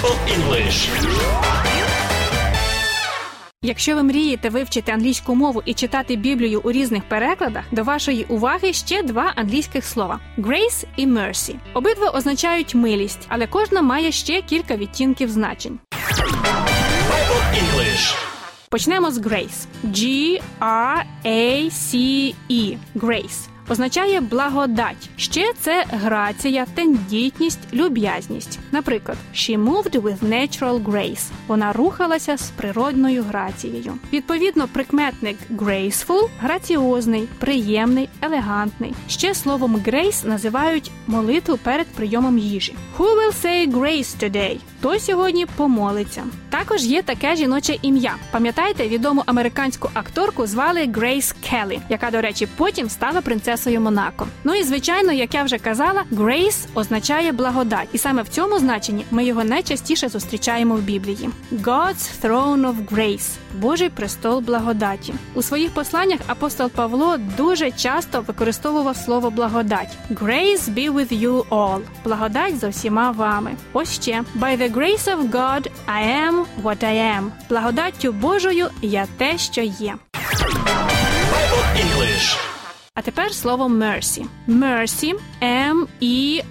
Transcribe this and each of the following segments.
Bible English. Якщо ви мрієте вивчити англійську мову і читати Біблію у різних перекладах, до вашої уваги ще два англійських слова: Grace і Mercy. Обидва означають милість, але кожна має ще кілька відтінків значень. Bible English. Почнемо з Grace. G-R-A-C-E. Grace. Означає благодать. Ще це грація, тендітність, люб'язність. Наприклад, she moved with natural grace. Вона рухалася з природною грацією. Відповідно, прикметник graceful – граціозний, приємний, елегантний. Ще словом grace називають молитву перед прийомом їжі. Who will say grace today? Хто сьогодні помолиться? Також є таке жіноче ім'я. Пам'ятаєте, відому американську акторку звали Грейс Келлі, яка, до речі, потім стала принцесою Монако. Ну і звичайно, як я вже казала, Грейс означає благодать, і саме в цьому значенні ми його найчастіше зустрічаємо в Біблії. God's throne of grace – Божий престол благодаті. У своїх посланнях апостол Павло дуже часто використовував слово благодать. Grace be with you all. Благодать за всіма вами. Ось ще by the grace of God I am what I am. Благодаттю Божою я те, що є. English. А тепер слово mercy. Mercy M-E-R-C-Y.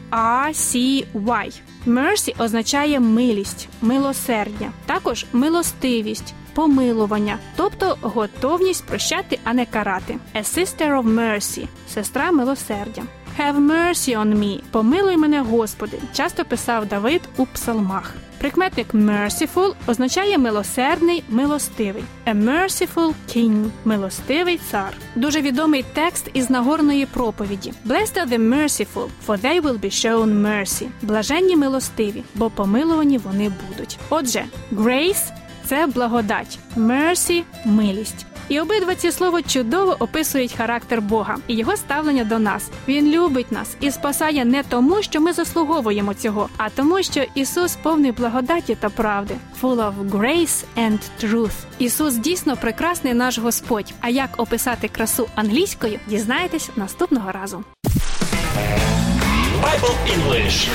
Mercy означає милість, милосердя, також милостивість, помилування, тобто готовність прощати, а не карати. A sister of mercy – сестра милосердя. Have mercy on me – помилуй мене, Господи, часто писав Давид у псалмах. Прикметник merciful означає милосердний, милостивий. A merciful king – милостивий цар. Дуже відомий текст із Нагорної проповіді. Blessed the merciful, for they will be shown mercy. Блаженні милостиві, бо помилувані вони будуть. Отже, grace – це благодать, mercy – милість. І обидва ці слова чудово описують характер Бога і його ставлення до нас. Він любить нас і спасає не тому, що ми заслуговуємо цього, а тому, що Ісус повний благодаті та правди, full of grace and truth. Ісус дійсно прекрасний наш Господь. А як описати красу англійською, дізнаєтесь наступного разу. Bible English.